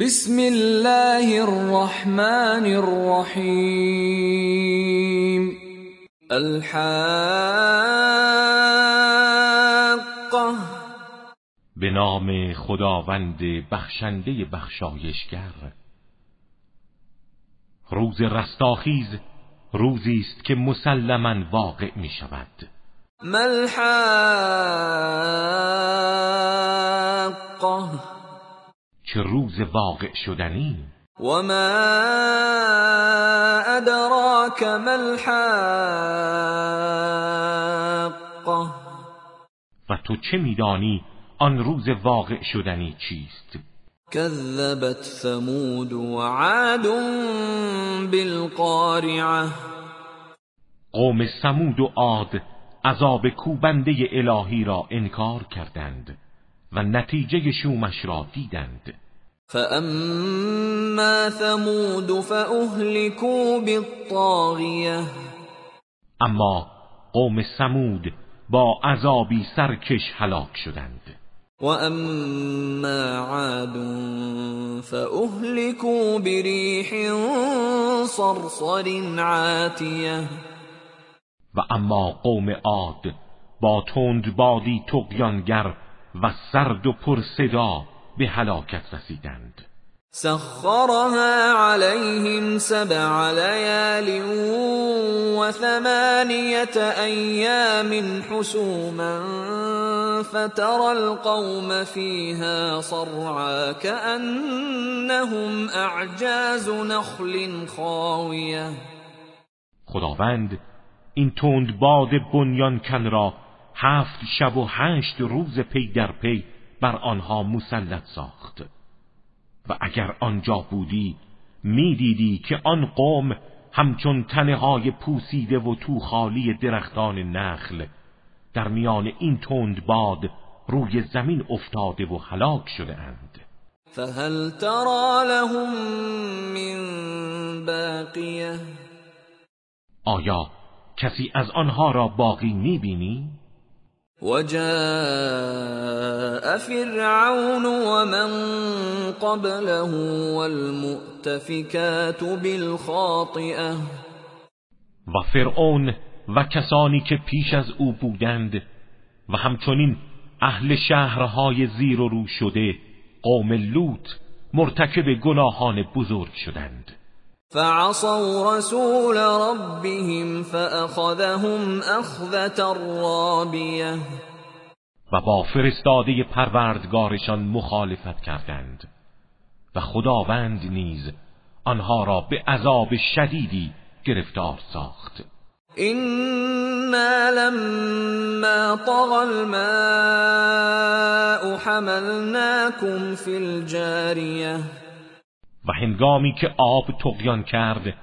بسم الله الرحمن الرحیم الحاقه به نام خداوند بخشنده بخشایشگر. روز رستاخیز روزی است که مسلما واقع می شود ملحاقه چه روز واقع شدنی و ما ادراک ملحاقه و تو چه میدانی آن روز واقع شدنی چیست؟ كذبت ثمود وعاد بالقارعه قوم سمود و عاد عذاب کوبنده الهی را انکار کردند و نتیجه شومش را دیدند. فاما ثمود فاهلكوا بالطاغیه اما قوم سمود با عذابی سرکش هلاک شدند. واما عاد فاهلكوا بريح صرصر عاتيه و اما قوم عاد با تند بادی تقیانگر و سرد و پرصدا به هلاکت رسیدند. سخرها عليهم سبع ليال وثمانية أيام حسوما فترى القوم فيها صرعا كأنهم أعجاز نخل خاوية خداوند این تند باد بنیان کن را هفت شب و هشت روز پی در پی بر آنها مسلط ساخت. و اگر آنجا بودی می‌دیدی که آن قوم همچون تنه های پوسیده و تو خالی درختان نخل در میان این تند باد روی زمین افتاده و هلاک شده اند. فهل ترى لهم من باقیه؟ آیا کسی از آنها را باقی می‌بینی؟ وجاء فرعون ومن قبله والمؤتفكات بالخاطئه و فرعون و کسانی که پیش از او بودند و همچنین اهل شهرهای زیر و رو شده قوم لوط مرتکب گناهان بزرگ شدند. فعصوا رسول ربهم فأخذهم أخذة رابیه و با فرستاده پروردگارشان مخالفت کردند. و خداوند نیز آنها را به عذاب شدیدی گرفتار ساخت. إنا لما طغى الماء حملناكم في الجاریه و هنگامی که آب تقیان کرد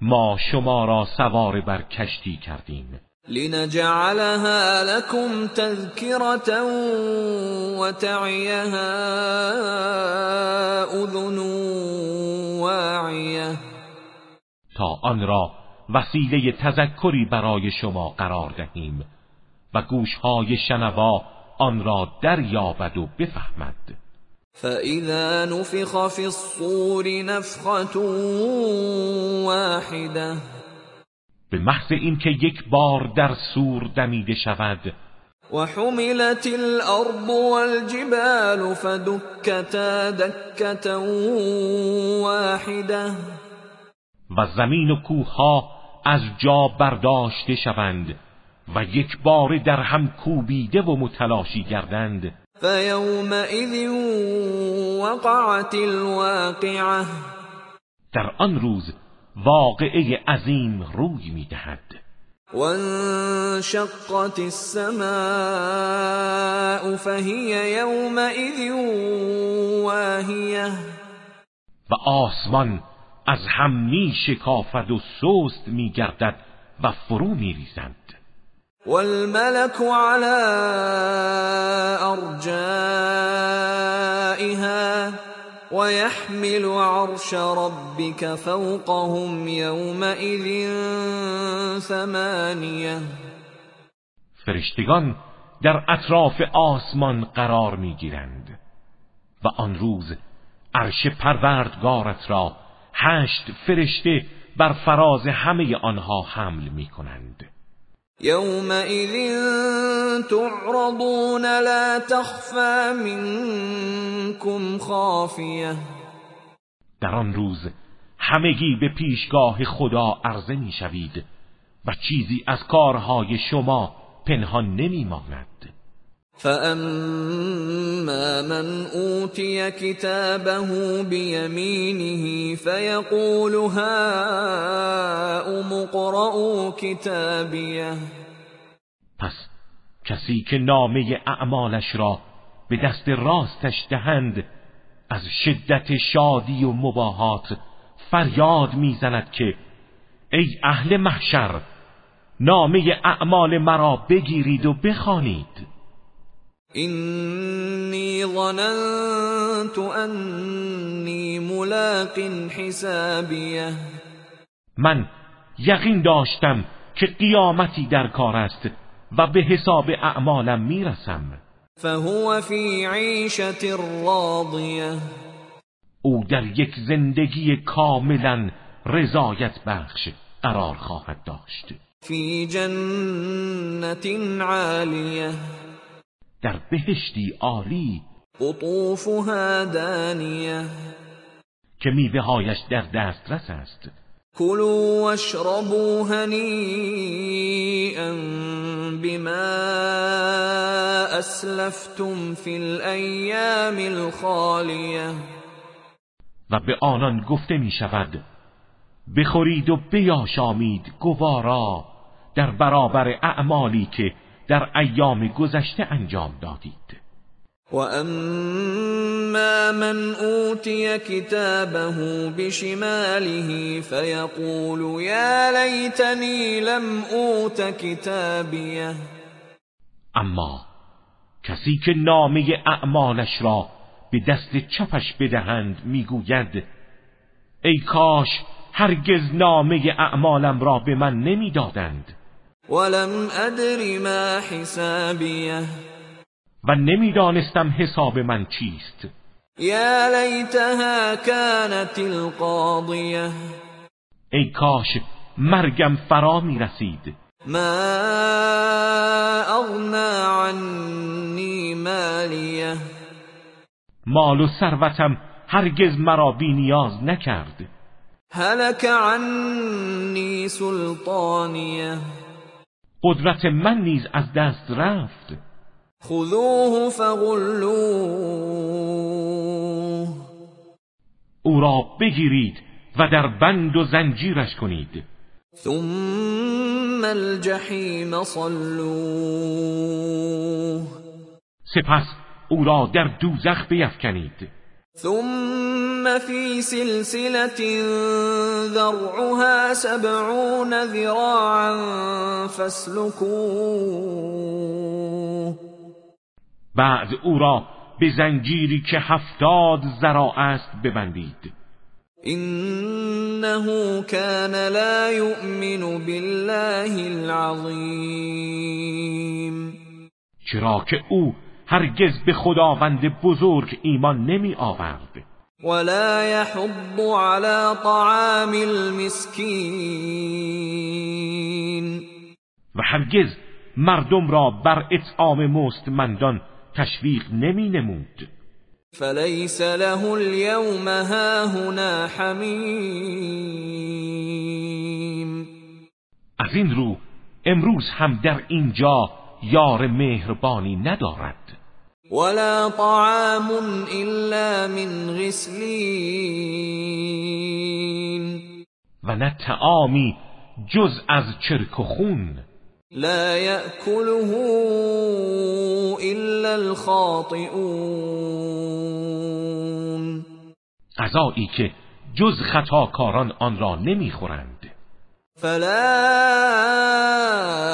ما شما را سوار بر کشتی کردیم. لنجعلها لكم تذكرة وتعيها اذن واعیه. تا آن را وسیله تذکری برای شما قرار دهیم و گوشهای شنوا آن را دریابد و بفهمد. فَإِذَا نُفِخَ فِي الصُّورِ نَفْخَةٌ وَاحِدَةٌ به محض اینکه یک بار در سور دمیده شود. وحملت الارض والجبال فدكتا دكة واحده و زمین و کوه از جا برداشته شوند و یک بار در هم کوبیده و متلاشی گردند. فیومئذ وقعت الواقعه در آن روز واقعه عظیم روی می‌دهد. وانشقت السماء فهي يومئذ واهیه و آسمان از هم می شکافد و سست می گردد و فرو می ریزند والملك على ارجائها ويحمل عرش ربك فوقهم يومئذ ثمانیه فرشتگان در اطراف آسمان قرار می‌گیرند و آن روز عرش پروردگارت را هشت فرشته بر فراز همه آنها حمل می کنند يومئذ تعرضون لا تخفى منكم خافیه در آن روز همگی به پیشگاه خدا عرضه می شوید و چیزی از کارهای شما پنهان نمی ماند فاما من اوتی کتابه بیمینه فیقول هاؤم اقرءوا کتابیه پس کسی که نامه اعمالش را به دست راستش دهند از شدت شادی و مباهات فریاد می‌زند که ای اهل محشر نامه اعمال مرا بگیرید و بخوانید. اینی ظننت انی ملاق حسابیه من یقین داشتم که قیامتی در کار است و به حساب اعمالم می‌رسم. فهو فی عیشت راضیه. او در یک زندگی کاملا رضایت بخش قرار خواهد داشت. فی جنت عالیه. در بهشتی عالی قطوفها دانیه. که میوه هایش در دسترس است. کلوا واشربوا هنیئا بما اسلفتم فی الایام الخالیه. و به آنان گفته می شود بخورید و بیاشامید گوارا در برابر اعمالی که در ایام گذشته انجام دادید. و اما من اوتی کتابه بشماله فیقول یا لیتنی لم اوت کتابیه. اما کسی که نامه اعمالش را به دست چپش بدهند می‌گوید ای کاش هرگز نامه اعمالم را به من نمی‌دادند. ولم ادر ما حسابیه. و نمی‌دانستم حساب من چیست. یا لیتها كانت القاضیه. ای کاش مرگم فرا می رسید ما اغنا عنی مالیه. مال و ثروتم هرگز مرا بی نیاز نکرد. هلك عنی سلطانیه. قدرت من نیز از دست رفت. خذوه فغلوه. او را بگیرید و در بند و زنجیرش کنید. ثم الجحیم صلوه. سپس او را در دوزخ بیفکنید. ثم في سلسلة ذرعها سبعون ذراعا فاسلكوه. بعد او را به زنجیری که هفتاد ذراع است ببندید. انه كان لا يؤمن بالله العظیم. چرا که او هرگز به خداوند بزرگ ایمان نمی آورد. ولا يحض على طعام المسكين و هرگز مردم را بر اطعام مستمندان تشویق نمی نمود. فليس له اليوم هاهنا حمیم از این رو امروز هم در اینجا یار مهربانی ندارد. ولا طعام الا من غسلین و نه تعامی جز از چرک و خون. لا یأکله الا الخاطئون. غذایی که جز خطاکاران آن را نمی‌خورند. فلا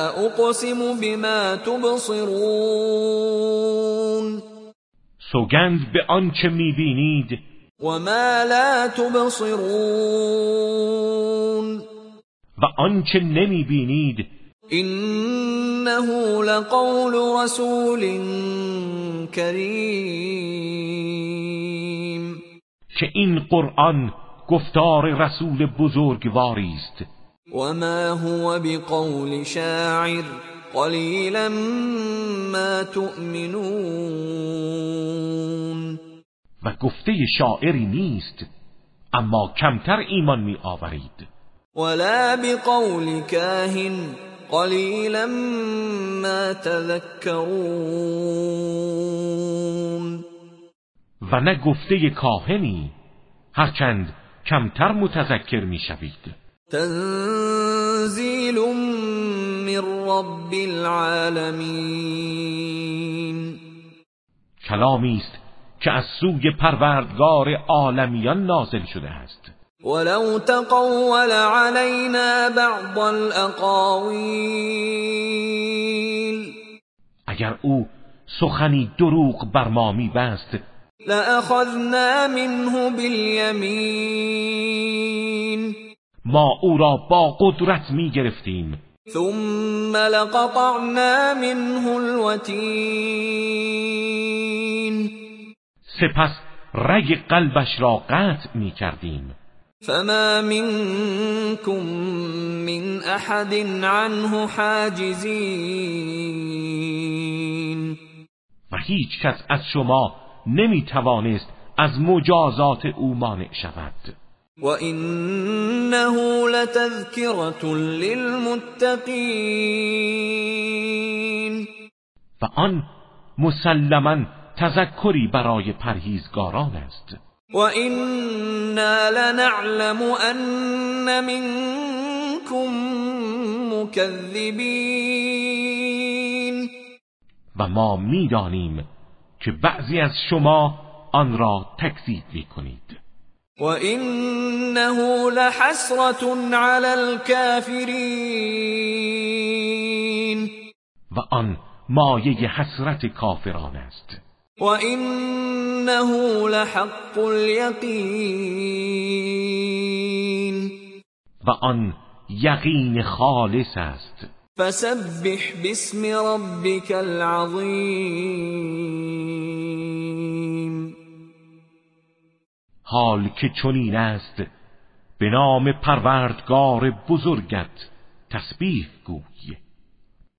اقسم بما تبصرون. سوگند به آنچه می‌بینید. و ما لا تبصرون. و آنچه نمی‌بینید. انه لقول رسول کریم که این قرآن گفتار رسول بزرگواری است. و ما هو بقول شاعر. قلیلا ما تؤمنون. و گفته شاعری نیست اما کمتر ایمان می آورید. ولا بقول کاهن قلیلا ما تذکرون و نه گفته کاهنی هرچند کمتر متذکر می‌شوید تنزیل من رب العالمین. کلامی است که از سوی پروردگار عالمیان نازل شده است. ولو تقول علينا بعض الاقاویل اگر او سخنی دروغ بر ما میبست لأخذنا منه بالیمین ما او را با قدرت می گرفتیم ثم لقطعنا منه الوتین سپس رگ قلبش را قطع می کردیم فما منكم من احد عنه حاجزین. و هیچ کس از شما نمی توانست از مجازات او مانع شود. و انه لتذکرة للمتقین و آن مسلما تذکری برای پرهیزگاران است. و اینا لنعلم ان منکم مکذبین و ما می‌دانیم که بعضی از شما آن را تکذیب می کنید و انه لحسرة علی الكافرین و آن مایه حسرت کافران است. و انه لحق الیقین و آن یقین خالص است. فسبح باسم ربك العظیم حال که چنین است به نام پروردگار بزرگت تسبیح گوی.